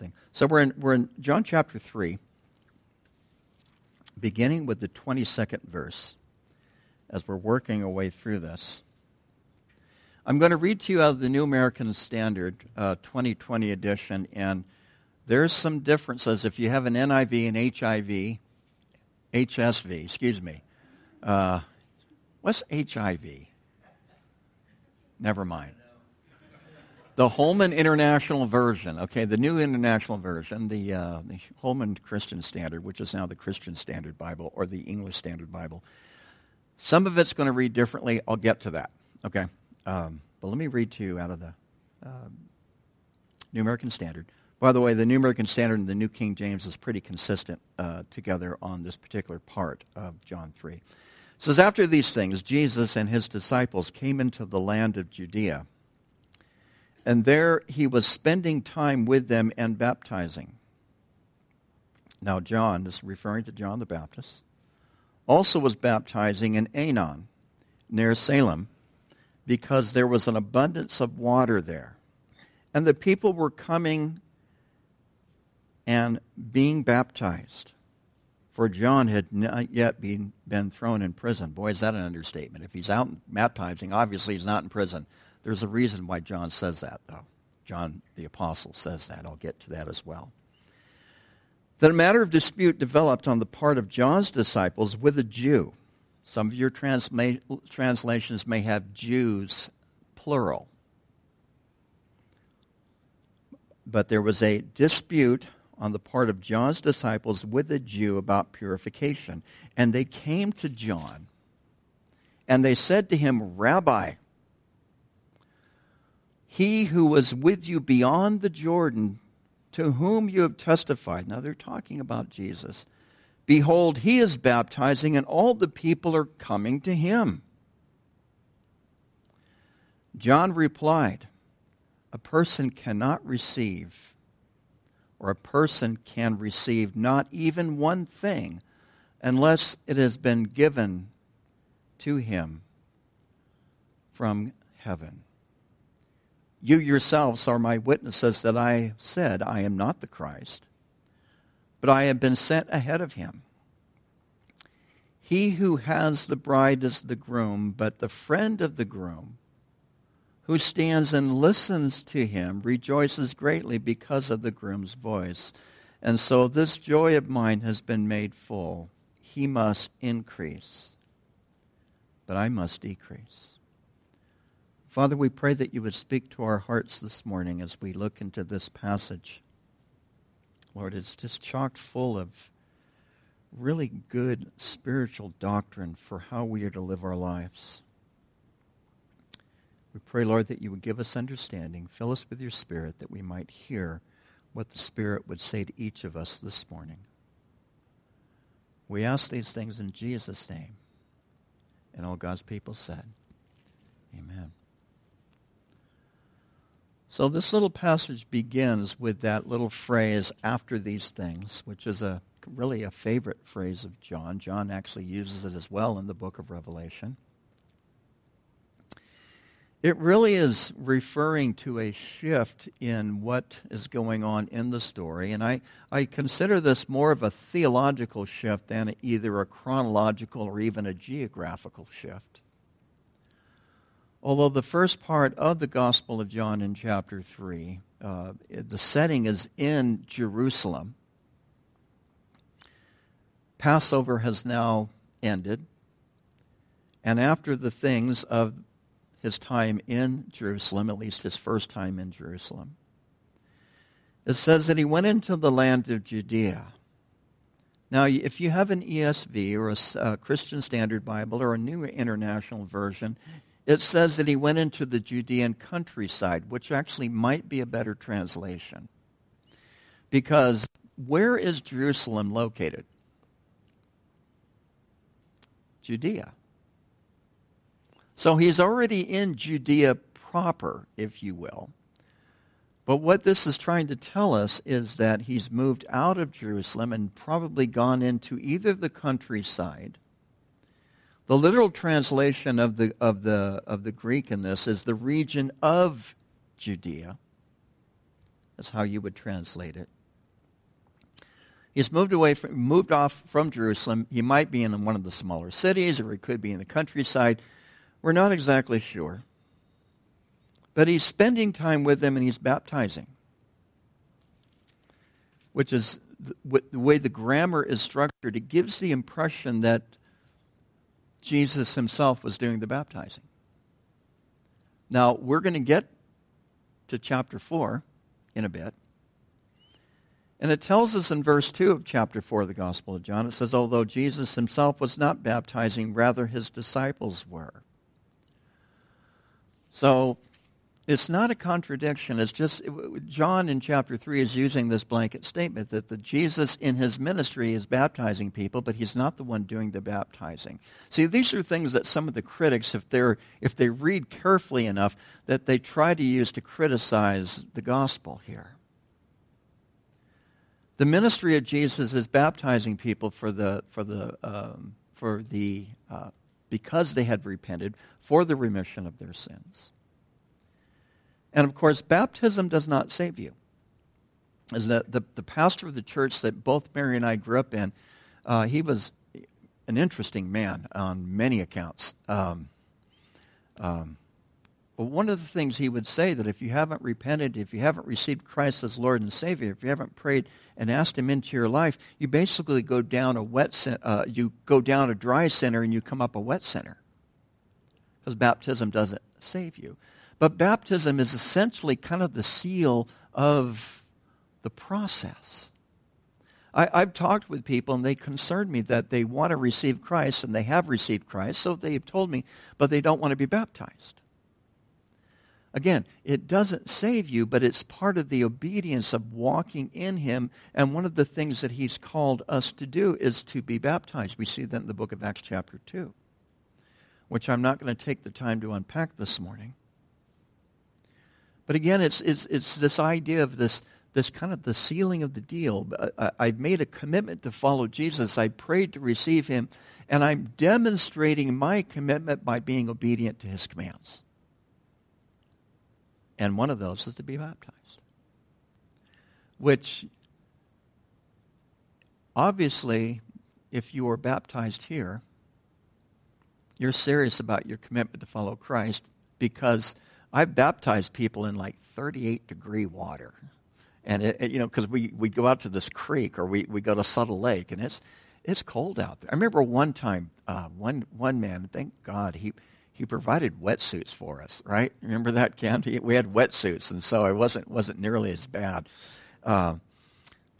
something. So we're in, we're in John chapter 3, beginning with the 22nd verse, as we're working our way through this. I'm going to read to you out of the New American Standard, uh, 2020 edition, and there's some differences. If you have an NIV and HIV, HSV, excuse me. Uh, what's HIV? Never mind. The Holman International Version, okay, the new International Version, the, uh, the Holman Christian Standard, which is now the Christian Standard Bible or the English Standard Bible. Some of it's going to read differently. I'll get to that, okay? Um, but let me read to you out of the uh, New American Standard. By the way, the New American Standard and the New King James is pretty consistent uh, together on this particular part of John 3. It says, After these things, Jesus and his disciples came into the land of Judea. And there he was spending time with them and baptizing. Now, John, this is referring to John the Baptist, also was baptizing in Aenon, near Salem, because there was an abundance of water there. And the people were coming and being baptized. For John had not yet been, been thrown in prison. Boy, is that an understatement. If he's out baptizing, obviously he's not in prison. There's a reason why John says that, though. John the Apostle says that. I'll get to that as well. That a matter of dispute developed on the part of John's disciples with a Jew. Some of your transma- translations may have Jews, plural. But there was a dispute on the part of John's disciples with a Jew about purification. And they came to John and they said to him, Rabbi, he who was with you beyond the Jordan, to whom you have testified. Now they're talking about Jesus. Behold, he is baptizing, and all the people are coming to him. John replied, A person cannot receive or a person can receive not even one thing unless it has been given to him from heaven. You yourselves are my witnesses that I said, I am not the Christ, but I have been sent ahead of him. He who has the bride is the groom, but the friend of the groom who stands and listens to him rejoices greatly because of the groom's voice. And so this joy of mine has been made full. He must increase, but I must decrease. Father, we pray that you would speak to our hearts this morning as we look into this passage. Lord, it's just chock full of really good spiritual doctrine for how we are to live our lives. We pray, Lord, that you would give us understanding, fill us with your Spirit, that we might hear what the Spirit would say to each of us this morning. We ask these things in Jesus' name. And all God's people said, Amen. So this little passage begins with that little phrase, after these things, which is a really a favorite phrase of John. John actually uses it as well in the book of Revelation. It really is referring to a shift in what is going on in the story. And I, I consider this more of a theological shift than either a chronological or even a geographical shift. Although the first part of the Gospel of John in chapter 3, uh, the setting is in Jerusalem. Passover has now ended. And after the things of his time in Jerusalem, at least his first time in Jerusalem. It says that he went into the land of Judea. Now, if you have an ESV or a, a Christian Standard Bible or a New International Version, it says that he went into the Judean countryside, which actually might be a better translation. Because where is Jerusalem located? Judea. So he's already in Judea proper, if you will. But what this is trying to tell us is that he's moved out of Jerusalem and probably gone into either the countryside. The literal translation of the, of the, of the Greek in this is the region of Judea. That's how you would translate it. He's moved away from, moved off from Jerusalem. He might be in one of the smaller cities, or he could be in the countryside. We're not exactly sure. But he's spending time with them and he's baptizing, which is the, the way the grammar is structured. It gives the impression that Jesus himself was doing the baptizing. Now, we're going to get to chapter 4 in a bit. And it tells us in verse 2 of chapter 4 of the Gospel of John, it says, Although Jesus himself was not baptizing, rather his disciples were. So it's not a contradiction. It's just, John in chapter 3 is using this blanket statement that the Jesus in his ministry is baptizing people, but he's not the one doing the baptizing. See, these are things that some of the critics, if, they're, if they read carefully enough, that they try to use to criticize the gospel here. The ministry of Jesus is baptizing people for the for the um, for the uh, because they had repented for the remission of their sins. And of course, baptism does not save you. As the, the, the pastor of the church that both Mary and I grew up in, uh, he was an interesting man on many accounts. Um, um, but one of the things he would say that if you haven't repented, if you haven't received Christ as Lord and Savior, if you haven't prayed and asked Him into your life, you basically go down a wet, uh, you go down a dry center and you come up a wet center, because baptism doesn't save you. But baptism is essentially kind of the seal of the process. I, have talked with people and they concern me that they want to receive Christ and they have received Christ, so they have told me, but they don't want to be baptized. Again, it doesn't save you, but it's part of the obedience of walking in Him. And one of the things that He's called us to do is to be baptized. We see that in the book of Acts, chapter 2, which I'm not going to take the time to unpack this morning. But again, it's, it's, it's this idea of this, this kind of the sealing of the deal. I, I've made a commitment to follow Jesus. I prayed to receive Him. And I'm demonstrating my commitment by being obedient to His commands. And one of those is to be baptized. Which, obviously, if you are baptized here, you're serious about your commitment to follow Christ because I've baptized people in like 38 degree water. And, it, it, you know, because we, we go out to this creek or we, we go to Suttle Lake and it's, it's cold out there. I remember one time, uh, one, one man, thank God, he, he provided wetsuits for us, right? Remember that, Ken? We had wetsuits, and so it wasn't wasn't nearly as bad. Uh,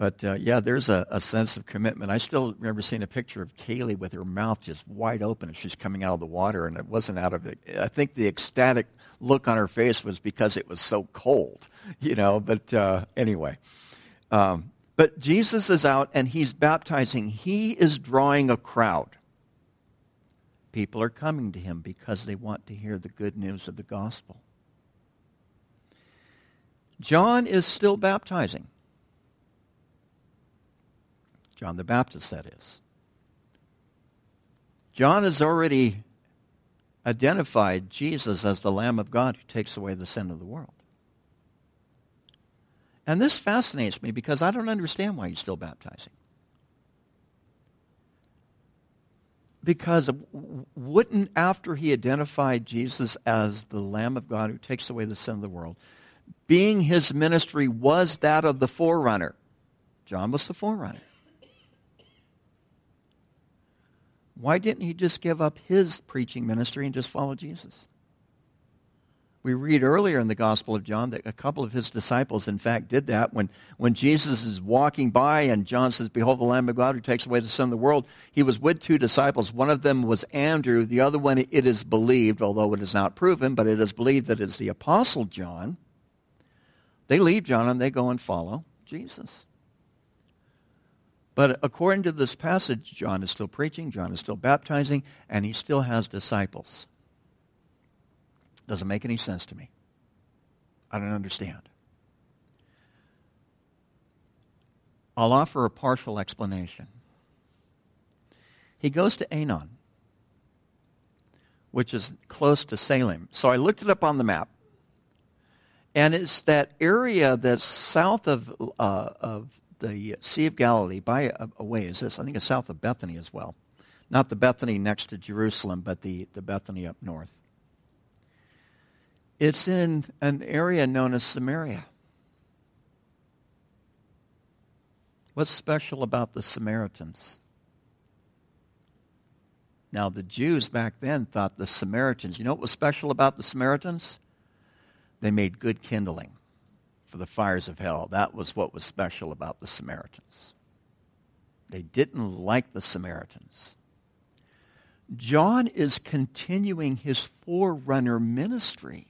but uh, yeah, there's a, a, sense of commitment. I still remember seeing a picture of Kaylee with her mouth just wide open as she's coming out of the water, and it wasn't out of it. I think the ecstatic look on her face was because it was so cold, you know. But uh, anyway, um, but Jesus is out and he's baptizing. He is drawing a crowd. People are coming to him because they want to hear the good news of the gospel. John is still baptizing. John the Baptist, that is. John has already identified Jesus as the Lamb of God who takes away the sin of the world. And this fascinates me because I don't understand why he's still baptizing. because wouldn't, after he identified Jesus as the Lamb of God who takes away the sin of the world, being his ministry was that of the forerunner. John was the forerunner. Why didn't he just give up his preaching ministry and just follow Jesus? We read earlier in the Gospel of John that a couple of his disciples, in fact, did that. When, when Jesus is walking by and John says, Behold the Lamb of God who takes away the sin of the world, he was with two disciples. One of them was Andrew. The other one, it is believed, although it is not proven, but it is believed that it's the Apostle John. They leave John and they go and follow Jesus. But according to this passage, John is still preaching, John is still baptizing, and he still has disciples. Doesn't make any sense to me. I don't understand. I'll offer a partial explanation. He goes to Aenon, which is close to Salem. So I looked it up on the map. And it's that area that's south of, uh, of the Sea of Galilee, by a, a way is this. I think it's south of Bethany as well. Not the Bethany next to Jerusalem, but the, the Bethany up north. It's in an area known as Samaria. What's special about the Samaritans? Now, the Jews back then thought the Samaritans, you know what was special about the Samaritans? They made good kindling for the fires of hell. That was what was special about the Samaritans. They didn't like the Samaritans. John is continuing his forerunner ministry,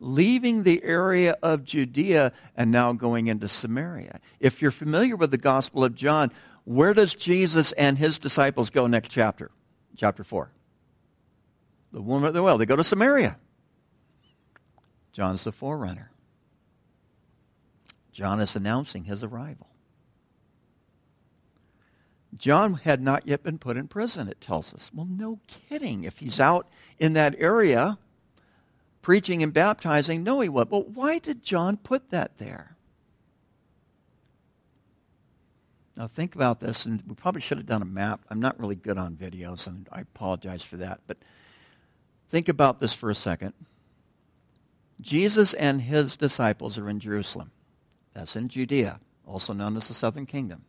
leaving the area of Judea and now going into Samaria. If you're familiar with the Gospel of John, where does Jesus and his disciples go next chapter? Chapter 4. The woman at the well. They go to Samaria. John's the forerunner. John is announcing his arrival. John had not yet been put in prison, it tells us. Well, no kidding. If he's out in that area preaching and baptizing, no, he would. But why did John put that there? Now, think about this, and we probably should have done a map. I'm not really good on videos, and I apologize for that. But think about this for a second. Jesus and his disciples are in Jerusalem. That's in Judea, also known as the southern kingdom.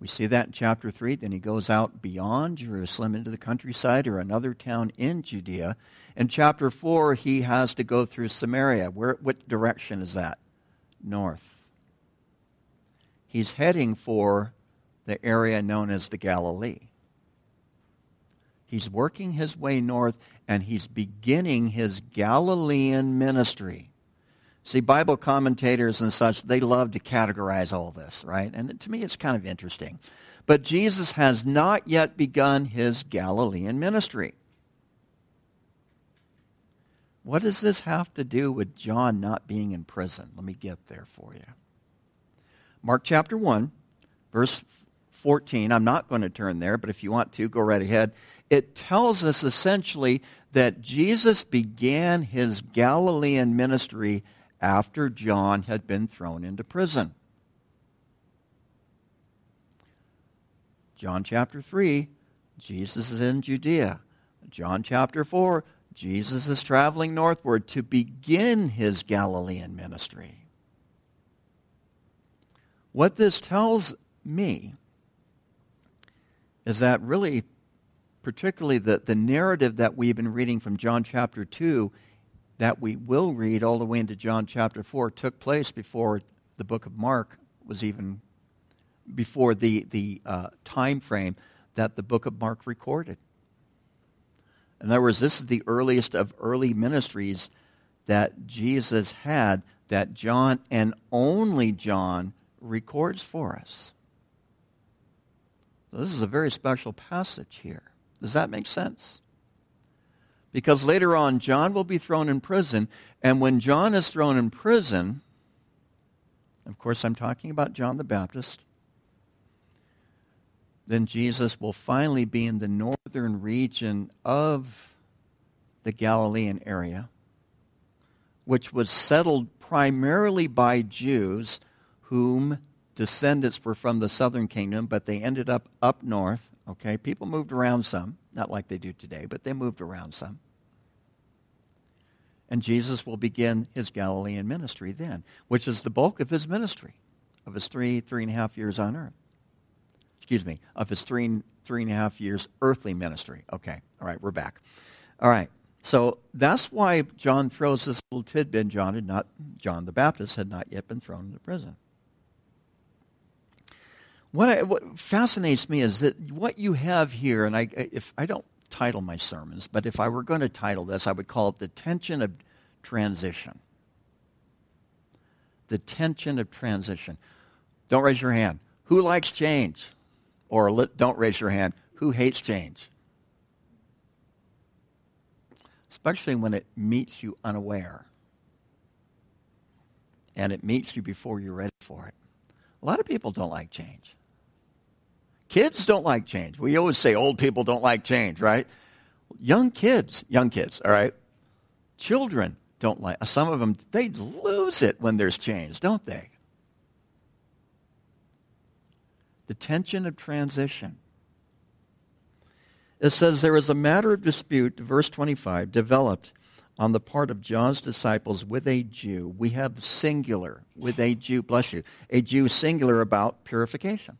We see that in chapter 3. Then he goes out beyond Jerusalem into the countryside or another town in Judea. In chapter 4, he has to go through Samaria. Where, what direction is that? North. He's heading for the area known as the Galilee. He's working his way north and he's beginning his Galilean ministry. See, Bible commentators and such, they love to categorize all this, right? And to me, it's kind of interesting. But Jesus has not yet begun his Galilean ministry. What does this have to do with John not being in prison? Let me get there for you. Mark chapter 1, verse 14. I'm not going to turn there, but if you want to, go right ahead it tells us essentially that Jesus began his Galilean ministry after John had been thrown into prison. John chapter 3, Jesus is in Judea. John chapter 4, Jesus is traveling northward to begin his Galilean ministry. What this tells me is that really particularly the, the narrative that we've been reading from John chapter 2, that we will read all the way into John chapter 4, took place before the book of Mark was even, before the, the uh, time frame that the book of Mark recorded. In other words, this is the earliest of early ministries that Jesus had that John and only John records for us. This is a very special passage here. Does that make sense? Because later on, John will be thrown in prison, and when John is thrown in prison, of course, I'm talking about John the Baptist, then Jesus will finally be in the northern region of the Galilean area, which was settled primarily by Jews whom descendants were from the southern kingdom, but they ended up up north Okay, people moved around some, not like they do today, but they moved around some. And Jesus will begin his Galilean ministry then, which is the bulk of his ministry, of his three, three and a half years on earth. Excuse me, of his three, three and a half years earthly ministry. Okay, all right, we're back. All right, so that's why John throws this little tidbit. John had not, John the Baptist had not yet been thrown into prison. What, I, what, fascinates me is that what you have here, and I, if I don't title my sermons, but if I were going to title this, I would call it the tension of transition. The tension of transition. Don't raise your hand. Who likes change? Or don't raise your hand. Who hates change? Especially when it meets you unaware. And it meets you before you're ready for it. A lot of people don't like change. Kids don't like change. We always say old people don't like change, right? Young kids, young kids, all right? Children don't like, some of them, they lose it when there's change, don't they? The tension of transition. It says there is a matter of dispute, verse 25, developed on the part of John's disciples with a Jew. We have singular, with a Jew, bless you, a Jew singular about purification.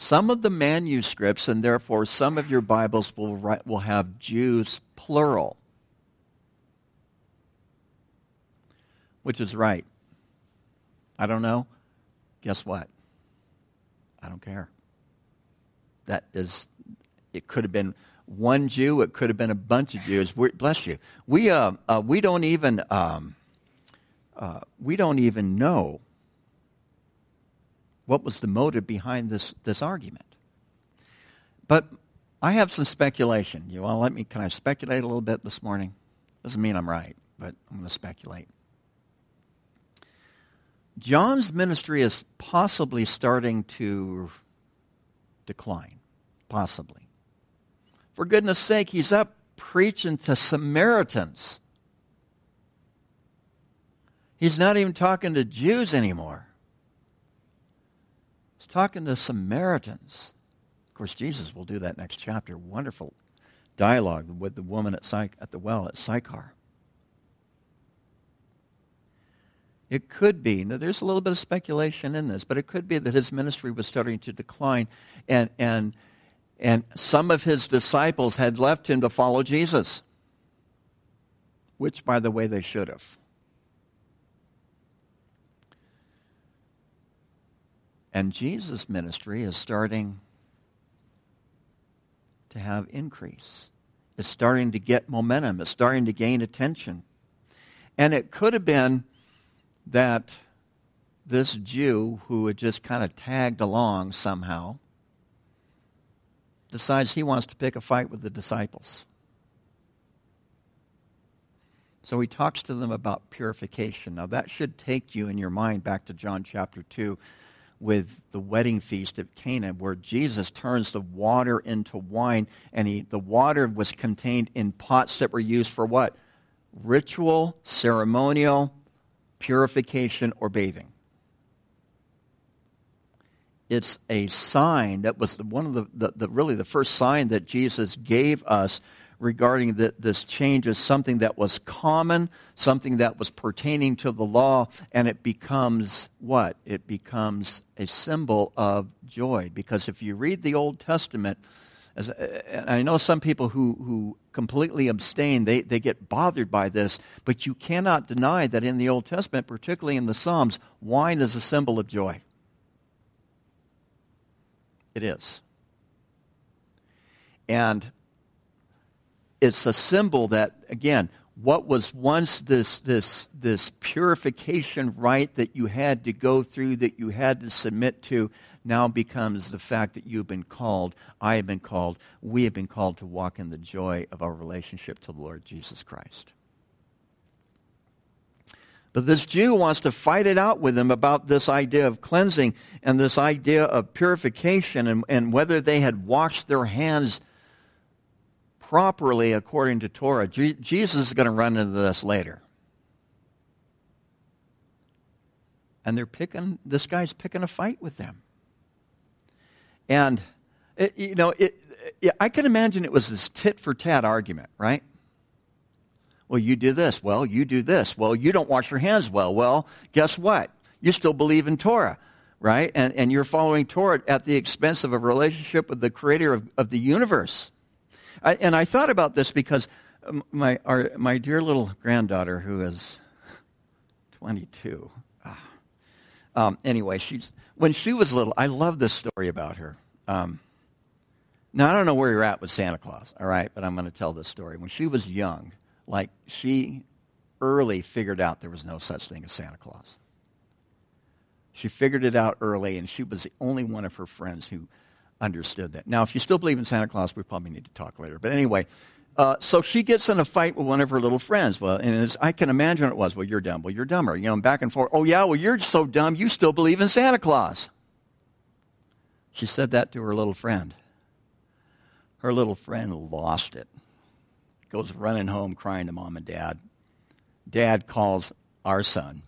Some of the manuscripts, and therefore some of your Bibles, will, write, will have Jews plural. Which is right? I don't know. Guess what? I don't care. That is, it could have been one Jew, it could have been a bunch of Jews. We're, bless you. We, uh, uh, we don't even, um, uh, we don't even know what was the motive behind this, this argument. But I have some speculation. You want to let me, can I speculate a little bit this morning? Doesn't mean I'm right, but I'm going to speculate. John's ministry is possibly starting to decline. Possibly. For goodness sake, he's up preaching to Samaritans. He's not even talking to Jews anymore talking to Samaritans. Of course, Jesus will do that next chapter. Wonderful dialogue with the woman at, Sy- at the well at Sychar. It could be, now there's a little bit of speculation in this, but it could be that his ministry was starting to decline and, and, and some of his disciples had left him to follow Jesus, which, by the way, they should have. And Jesus' ministry is starting to have increase. It's starting to get momentum. It's starting to gain attention. And it could have been that this Jew who had just kind of tagged along somehow decides he wants to pick a fight with the disciples. So he talks to them about purification. Now, that should take you in your mind back to John chapter 2 with the wedding feast at Cana, where Jesus turns the water into wine, and he, the water was contained in pots that were used for what? Ritual, ceremonial, purification, or bathing. It's a sign that was one of the, the, the really the first sign that Jesus gave us regarding the, this change as something that was common, something that was pertaining to the law, and it becomes what? It becomes a symbol of joy. Because if you read the Old Testament, as, uh, uh, I know some people who, who completely abstain, they, they get bothered by this, but you cannot deny that in the Old Testament, particularly in the Psalms, wine is a symbol of joy. It is. And it's a symbol that, again, what was once this, this, this purification rite that you had to go through, that you had to submit to, now becomes the fact that you've been called, I have been called, we have been called to walk in the joy of our relationship to the Lord Jesus Christ. But this Jew wants to fight it out with him about this idea of cleansing and this idea of purification and, and whether they had washed their hands properly according to Torah. Je- Jesus is going to run into this later. And they're picking, this guy's picking a fight with them. And, it, you know, it, it, I can imagine it was this tit for tat argument, right? Well, you do this. Well, you do this. Well, you don't wash your hands well. Well, guess what? You still believe in Torah, right? And, and you're following Torah at the expense of a relationship with the creator of, of the universe. I, and I thought about this because my, our, my dear little granddaughter, who is 22, ah, um, anyway, she's, when she was little, I love this story about her. Um, now, I don't know where you're at with Santa Claus, all right, but I'm going to tell this story. When she was young, like, she early figured out there was no such thing as Santa Claus. She figured it out early, and she was the only one of her friends who understood that. Now, if you still believe in Santa Claus, we probably need to talk later. But anyway, uh, so she gets in a fight with one of her little friends. Well, and as I can imagine it was, well, you're dumb. Well, you're dumber. You know, back and forth. Oh, yeah, well, you're so dumb, you still believe in Santa Claus. She said that to her little friend. Her little friend lost it. goes running home crying to mom and dad. Dad calls our son.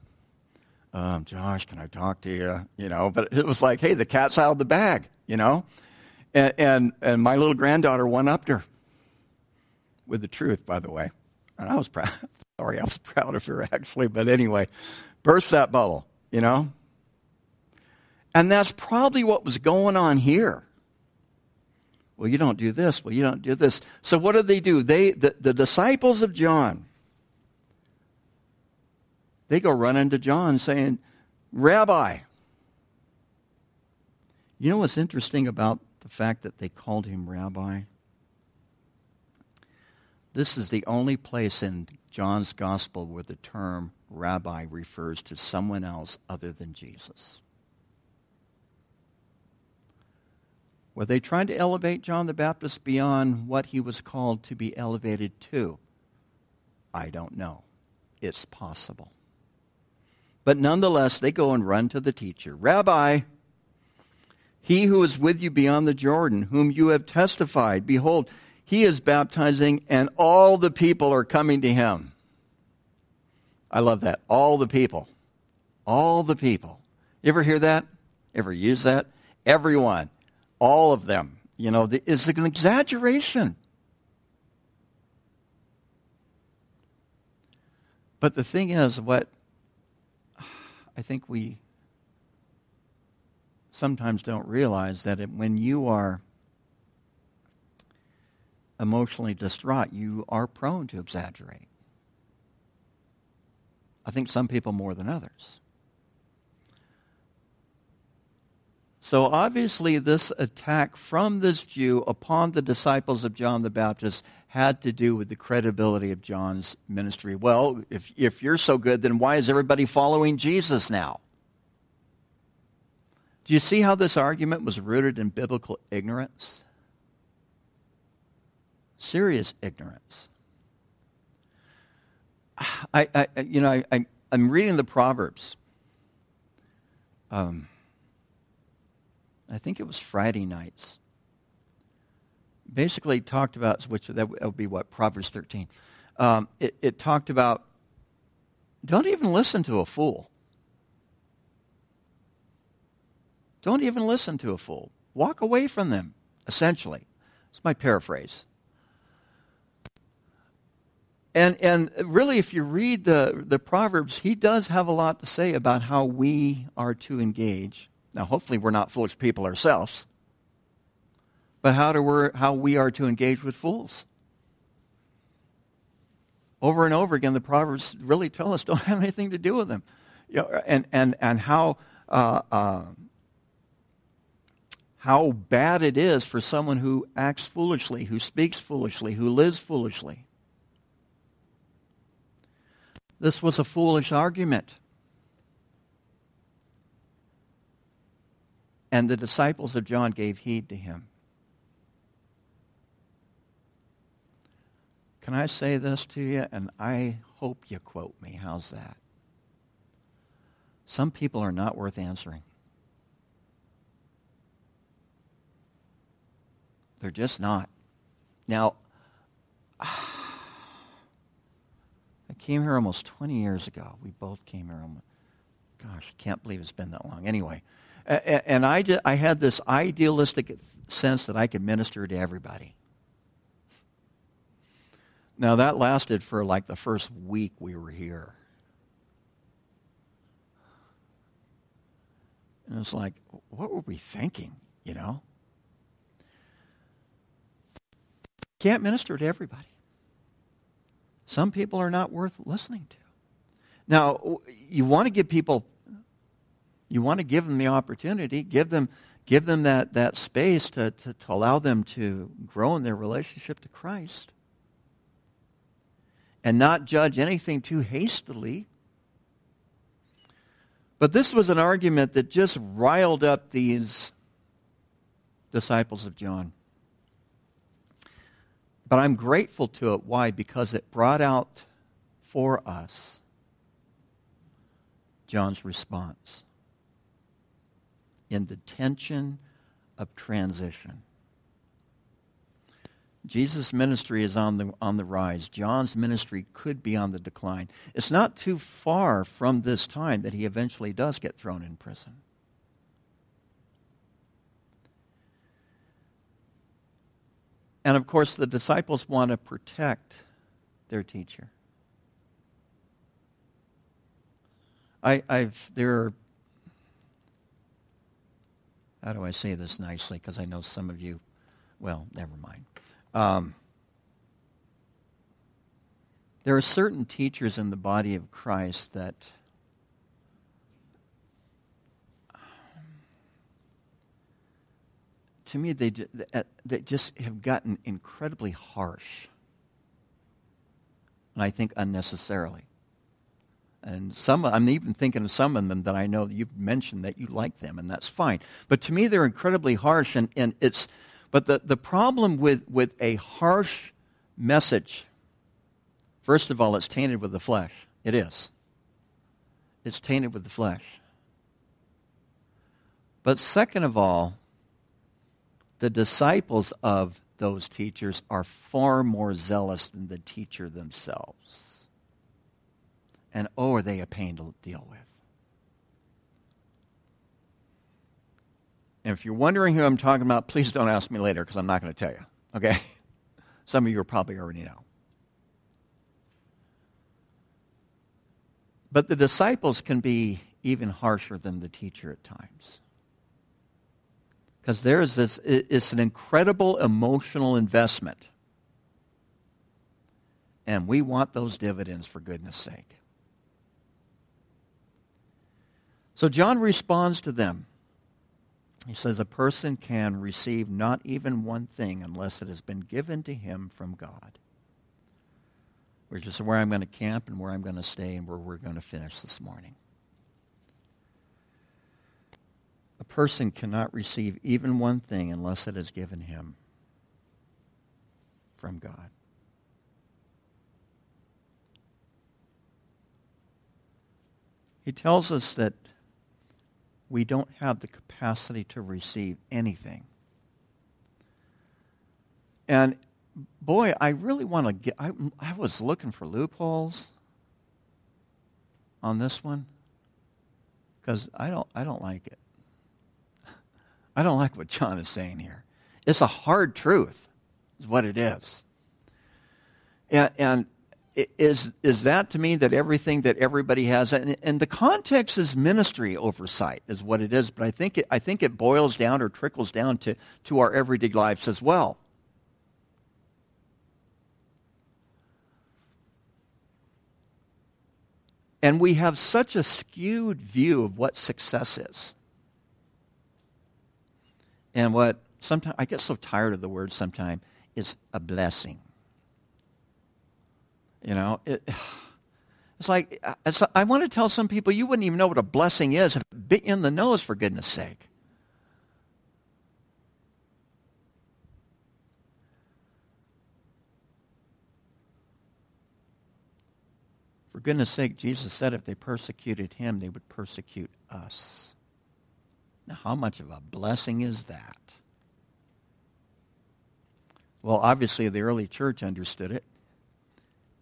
Um, Josh, can I talk to you? You know, but it was like, hey, the cat's out of the bag, you know? And, and, and my little granddaughter up to her with the truth, by the way. And I was proud. Sorry, I was proud of her, actually. But anyway, burst that bubble, you know? And that's probably what was going on here. Well, you don't do this. Well, you don't do this. So what did they do? They, the, the disciples of John, they go running to John saying, Rabbi. You know what's interesting about fact that they called him Rabbi? This is the only place in John's gospel where the term rabbi refers to someone else other than Jesus. Were they trying to elevate John the Baptist beyond what he was called to be elevated to? I don't know. It's possible. But nonetheless, they go and run to the teacher Rabbi, he who is with you beyond the Jordan, whom you have testified, behold, he is baptizing, and all the people are coming to him. I love that. All the people. All the people. You ever hear that? Ever use that? Everyone. All of them. You know, it's an exaggeration. But the thing is, what I think we sometimes don't realize that it, when you are emotionally distraught, you are prone to exaggerate. I think some people more than others. So obviously, this attack from this Jew upon the disciples of John the Baptist had to do with the credibility of John's ministry. Well, if, if you're so good, then why is everybody following Jesus now? Do you see how this argument was rooted in biblical ignorance? serious ignorance. I, I you know, I, am reading the Proverbs. Um, I think it was Friday nights. Basically, talked about which that would be what Proverbs 13. Um, it, it talked about don't even listen to a fool. Don't even listen to a fool. Walk away from them. Essentially, it's my paraphrase. And, and really, if you read the, the Proverbs, he does have a lot to say about how we are to engage. Now, hopefully, we're not foolish people ourselves, but how, to we how we are to engage with fools. Over and over again, the Proverbs really tell us don't have anything to do with them. You know, and, and, and how, uh, uh, how bad it is for someone who acts foolishly, who speaks foolishly, who lives foolishly. This was a foolish argument. And the disciples of John gave heed to him. Can I say this to you? And I hope you quote me. How's that? Some people are not worth answering. They're just not. Now, I came here almost 20 years ago. We both came here almost, gosh, I can't believe it's been that long. Anyway, and I, did, I had this idealistic sense that I could minister to everybody. Now, that lasted for like the first week we were here. And it's like, what were we thinking, you know? Can't minister to everybody. Some people are not worth listening to. Now, you want to give people, you want to give them the opportunity, give them, give them that, that space to, to, to allow them to grow in their relationship to Christ. And not judge anything too hastily. But this was an argument that just riled up these disciples of John. But I'm grateful to it. Why? Because it brought out for us John's response in the tension of transition. Jesus' ministry is on the, on the rise. John's ministry could be on the decline. It's not too far from this time that he eventually does get thrown in prison. And of course, the disciples want to protect their teacher. I, I've there. Are, how do I say this nicely? Because I know some of you. Well, never mind. Um, there are certain teachers in the body of Christ that to me they, uh, they just have gotten incredibly harsh and i think unnecessarily and some i'm even thinking of some of them that i know that you've mentioned that you like them and that's fine but to me they're incredibly harsh and, and it's but the, the problem with, with a harsh message, first of all, it's tainted with the flesh. It is. It's tainted with the flesh. But second of all, the disciples of those teachers are far more zealous than the teacher themselves. And oh, are they a pain to deal with. And if you're wondering who I'm talking about, please don't ask me later because I'm not going to tell you. Okay? Some of you probably already know. But the disciples can be even harsher than the teacher at times. Because there's this, it's an incredible emotional investment. And we want those dividends for goodness sake. So John responds to them. He says, A person can receive not even one thing unless it has been given to him from God. Which is where I'm going to camp and where I'm going to stay and where we're going to finish this morning. A person cannot receive even one thing unless it is given him from God. He tells us that we don't have the capacity to receive anything. And boy, I really want to get, I, I was looking for loopholes on this one because I don't, I don't like it. I don't like what John is saying here. It's a hard truth, is what it is. And, and is, is that to mean that everything that everybody has, and, and, the context is ministry oversight, is what it is, but I think it, I think it boils down or trickles down to, to our everyday lives as well. And we have such a skewed view of what success is. And what sometimes, I get so tired of the word sometimes, is a blessing. You know, it, it's like uh, it's, I want to tell some people you wouldn't even know what a blessing is if it bit you in the nose, for goodness sake. For goodness sake, Jesus said if they persecuted him, they would persecute us. Now, how much of a blessing is that? Well, obviously, the early church understood it.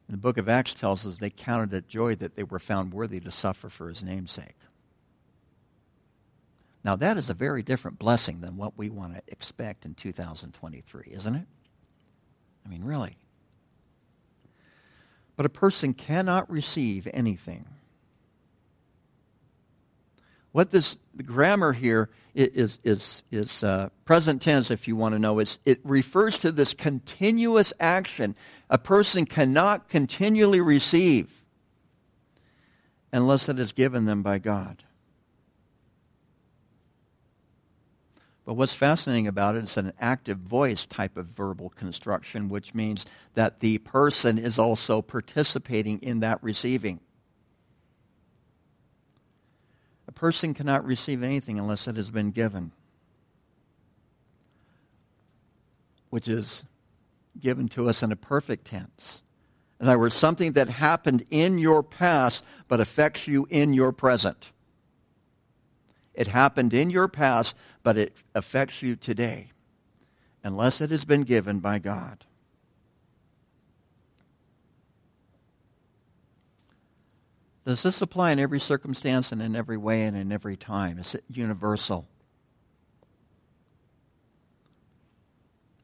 And the book of Acts tells us they counted it joy that they were found worthy to suffer for his name's sake. Now, that is a very different blessing than what we want to expect in 2023, isn't it? I mean, really. But a person cannot receive anything what this grammar here is is is uh, present tense, if you want to know. is it refers to this continuous action. A person cannot continually receive unless it is given them by God. But what's fascinating about it is an active voice type of verbal construction, which means that the person is also participating in that receiving. A person cannot receive anything unless it has been given, which is given to us in a perfect tense. In other words, something that happened in your past but affects you in your present. It happened in your past, but it affects you today, unless it has been given by God. Does this apply in every circumstance and in every way and in every time? Is it universal?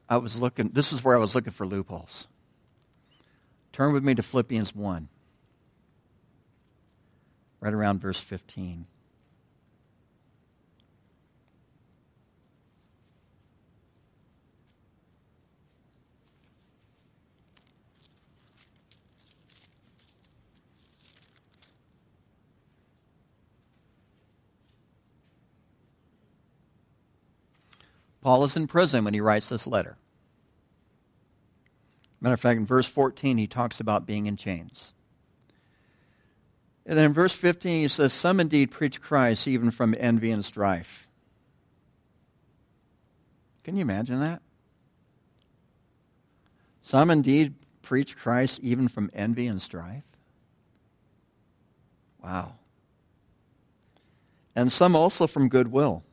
I was looking, this is where I was looking for loopholes. Turn with me to Philippians 1, right around verse 15. Paul is in prison when he writes this letter. Matter of fact, in verse 14, he talks about being in chains. And then in verse 15, he says, Some indeed preach Christ even from envy and strife. Can you imagine that? Some indeed preach Christ even from envy and strife. Wow. And some also from goodwill.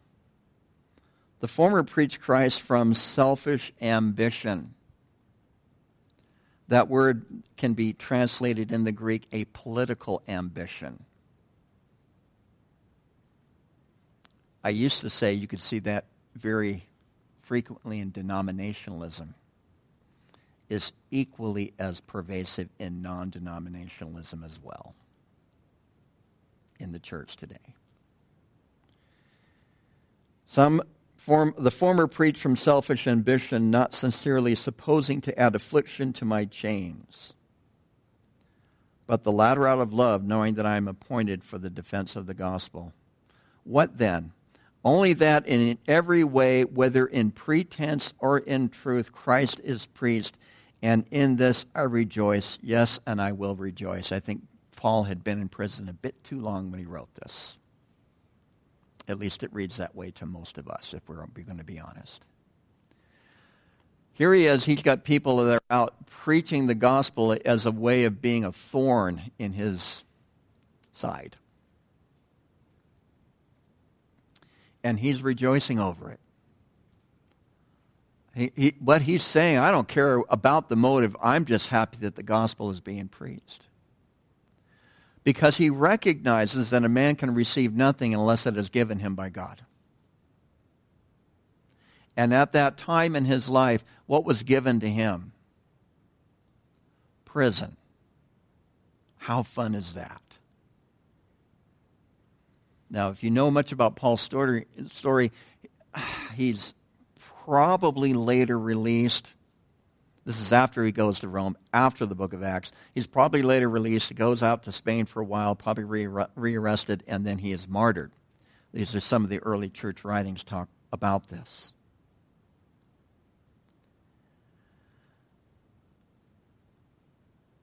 The former preach Christ from selfish ambition. That word can be translated in the Greek a political ambition. I used to say you could see that very frequently in denominationalism is equally as pervasive in non-denominationalism as well in the church today. Some Form, the former preach from selfish ambition, not sincerely supposing to add affliction to my chains, but the latter out of love, knowing that I am appointed for the defense of the gospel. What then? Only that in every way, whether in pretense or in truth, Christ is preached, and in this I rejoice. Yes, and I will rejoice. I think Paul had been in prison a bit too long when he wrote this. At least it reads that way to most of us, if we're going to be honest. Here he is. He's got people that are out preaching the gospel as a way of being a thorn in his side. And he's rejoicing over it. He, he, what he's saying, I don't care about the motive. I'm just happy that the gospel is being preached because he recognizes that a man can receive nothing unless it is given him by God. And at that time in his life, what was given to him? Prison. How fun is that? Now, if you know much about Paul's story, story he's probably later released this is after he goes to Rome, after the book of Acts. He's probably later released. He goes out to Spain for a while, probably rearrested, and then he is martyred. These are some of the early church writings talk about this.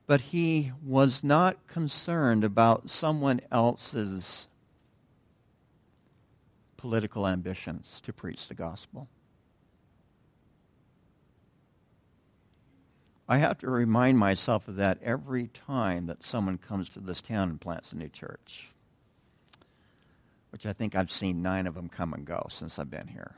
But he was not concerned about someone else's political ambitions to preach the gospel. I have to remind myself of that every time that someone comes to this town and plants a new church, which I think I've seen nine of them come and go since I've been here.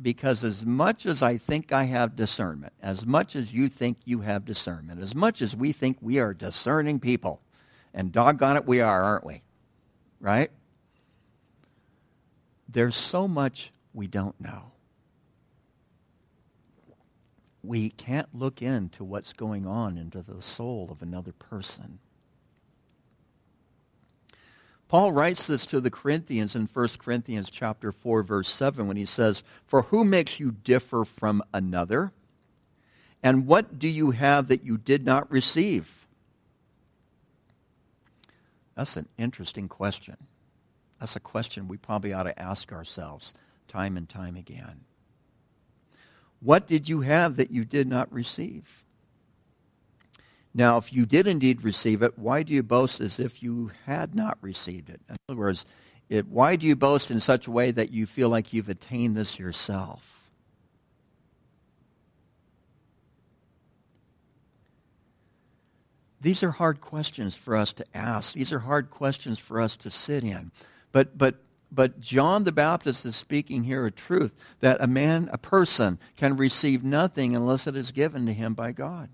Because as much as I think I have discernment, as much as you think you have discernment, as much as we think we are discerning people, and doggone it, we are, aren't we? Right? There's so much we don't know. We can't look into what's going on into the soul of another person. Paul writes this to the Corinthians in 1 Corinthians chapter 4 verse 7 when he says, "For who makes you differ from another? And what do you have that you did not receive?" That's an interesting question. That's a question we probably ought to ask ourselves time and time again. What did you have that you did not receive? Now, if you did indeed receive it, why do you boast as if you had not received it? In other words, it, why do you boast in such a way that you feel like you've attained this yourself? These are hard questions for us to ask. These are hard questions for us to sit in. But, but but John the Baptist is speaking here a truth that a man, a person, can receive nothing unless it is given to him by God.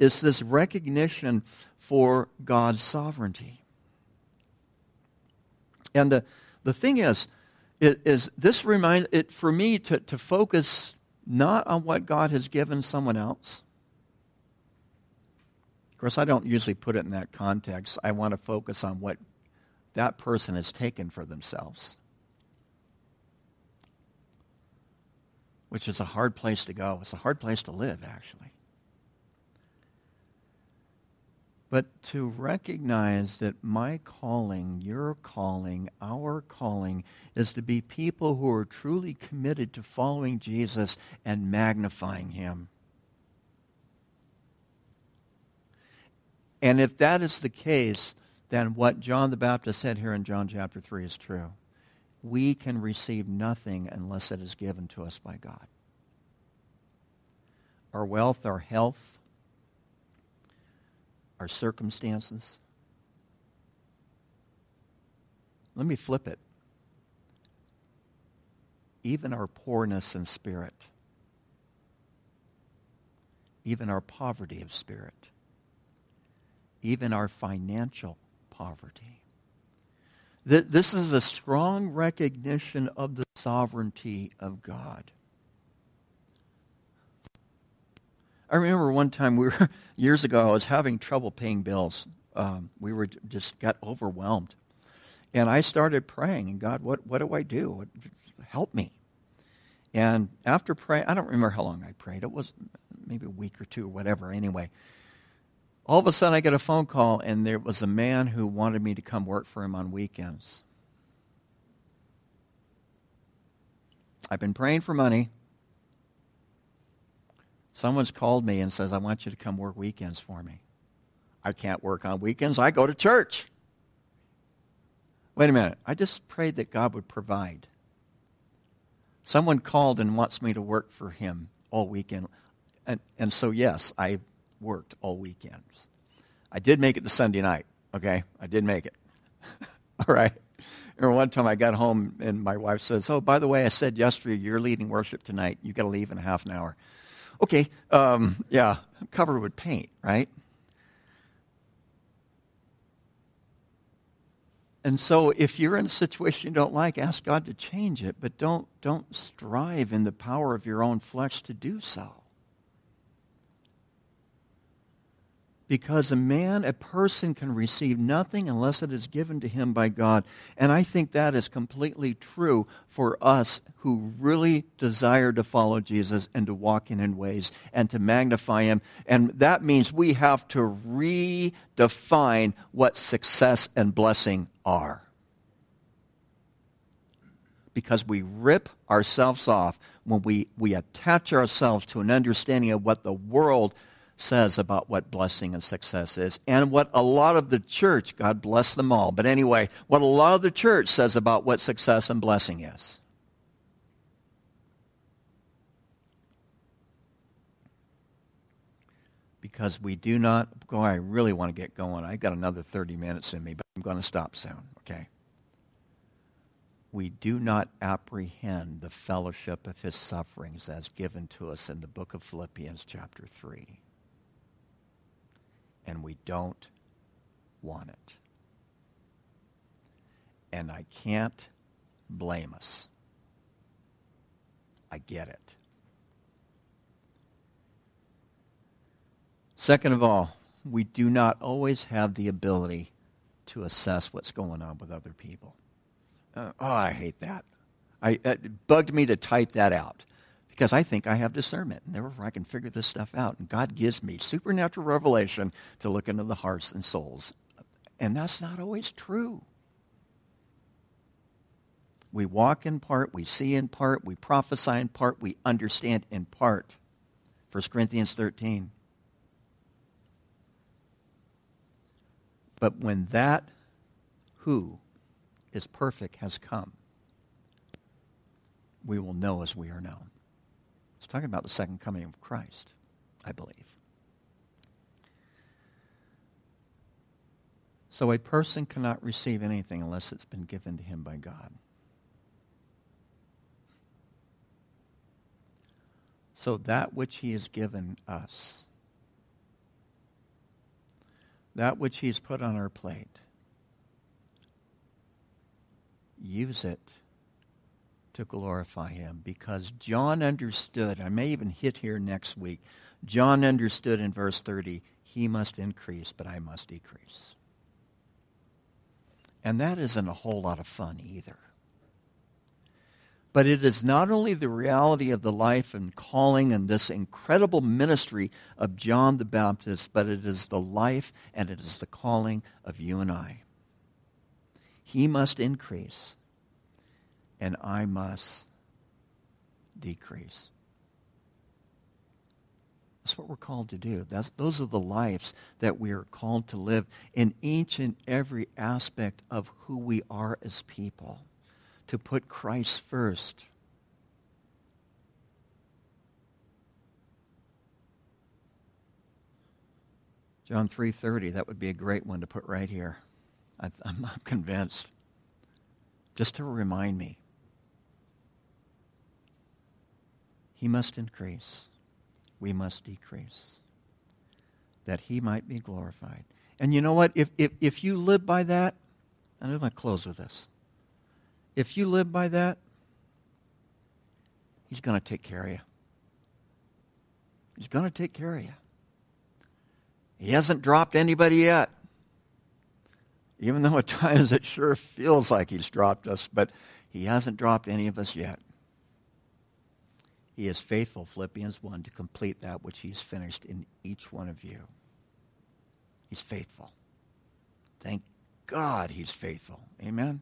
It's this recognition for God's sovereignty. And the, the thing is, it, is this reminds it for me to, to focus not on what God has given someone else. Of course, I don't usually put it in that context. I want to focus on what that person has taken for themselves, which is a hard place to go. It's a hard place to live, actually. But to recognize that my calling, your calling, our calling is to be people who are truly committed to following Jesus and magnifying him. And if that is the case, then what John the Baptist said here in John chapter 3 is true. We can receive nothing unless it is given to us by God. Our wealth, our health, our circumstances. Let me flip it. Even our poorness in spirit, even our poverty of spirit, even our financial poverty. This is a strong recognition of the sovereignty of God. I remember one time we were years ago. I was having trouble paying bills. Um, we were just got overwhelmed, and I started praying. And God, what what do I do? Help me. And after praying, I don't remember how long I prayed. It was maybe a week or two or whatever. Anyway, all of a sudden I get a phone call, and there was a man who wanted me to come work for him on weekends. I've been praying for money. Someone's called me and says, I want you to come work weekends for me. I can't work on weekends. I go to church. Wait a minute. I just prayed that God would provide. Someone called and wants me to work for him all weekend. And, and so, yes, I worked all weekends. I did make it to Sunday night, okay? I did make it. all right. Remember one time I got home and my wife says, Oh, by the way, I said yesterday you're leading worship tonight. You've got to leave in a half an hour. Okay, um, yeah, covered with paint, right? And so if you're in a situation you don't like, ask God to change it, but don't, don't strive in the power of your own flesh to do so. Because a man, a person can receive nothing unless it is given to him by God. And I think that is completely true for us who really desire to follow Jesus and to walk in his ways and to magnify him. And that means we have to redefine what success and blessing are. Because we rip ourselves off when we, we attach ourselves to an understanding of what the world says about what blessing and success is, and what a lot of the church, God bless them all, but anyway, what a lot of the church says about what success and blessing is. Because we do not, oh, I really want to get going. I've got another 30 minutes in me, but I'm going to stop soon, okay? we do not apprehend the fellowship of his sufferings as given to us in the book of Philippians, chapter 3 and we don't want it. And I can't blame us. I get it. Second of all, we do not always have the ability to assess what's going on with other people. Uh, oh, I hate that. I, it bugged me to type that out because I think I have discernment. And therefore, I can figure this stuff out. And God gives me supernatural revelation to look into the hearts and souls. And that's not always true. We walk in part, we see in part, we prophesy in part, we understand in part. 1 Corinthians 13. But when that who is perfect has come, we will know as we are known. It's talking about the second coming of Christ, I believe. So a person cannot receive anything unless it's been given to him by God. So that which he has given us, that which he's put on our plate, use it to glorify him because John understood. I may even hit here next week. John understood in verse 30, he must increase, but I must decrease. And that isn't a whole lot of fun either. But it is not only the reality of the life and calling and this incredible ministry of John the Baptist, but it is the life and it is the calling of you and I. He must increase, and I must decrease. That's what we're called to do. That's, those are the lives that we are called to live in each and every aspect of who we are as people, to put Christ first. John 3:30, that would be a great one to put right here. I, I'm, I'm convinced. Just to remind me. He must increase we must decrease, that he might be glorified. And you know what? If, if, if you live by that, and I'm going to close with this. If you live by that, he's going to take care of you. He's going to take care of you. He hasn't dropped anybody yet. Even though at times it sure feels like he's dropped us, but he hasn't dropped any of us yet. He is faithful, Philippians 1, to complete that which he's finished in each one of you. He's faithful. Thank God he's faithful. Amen?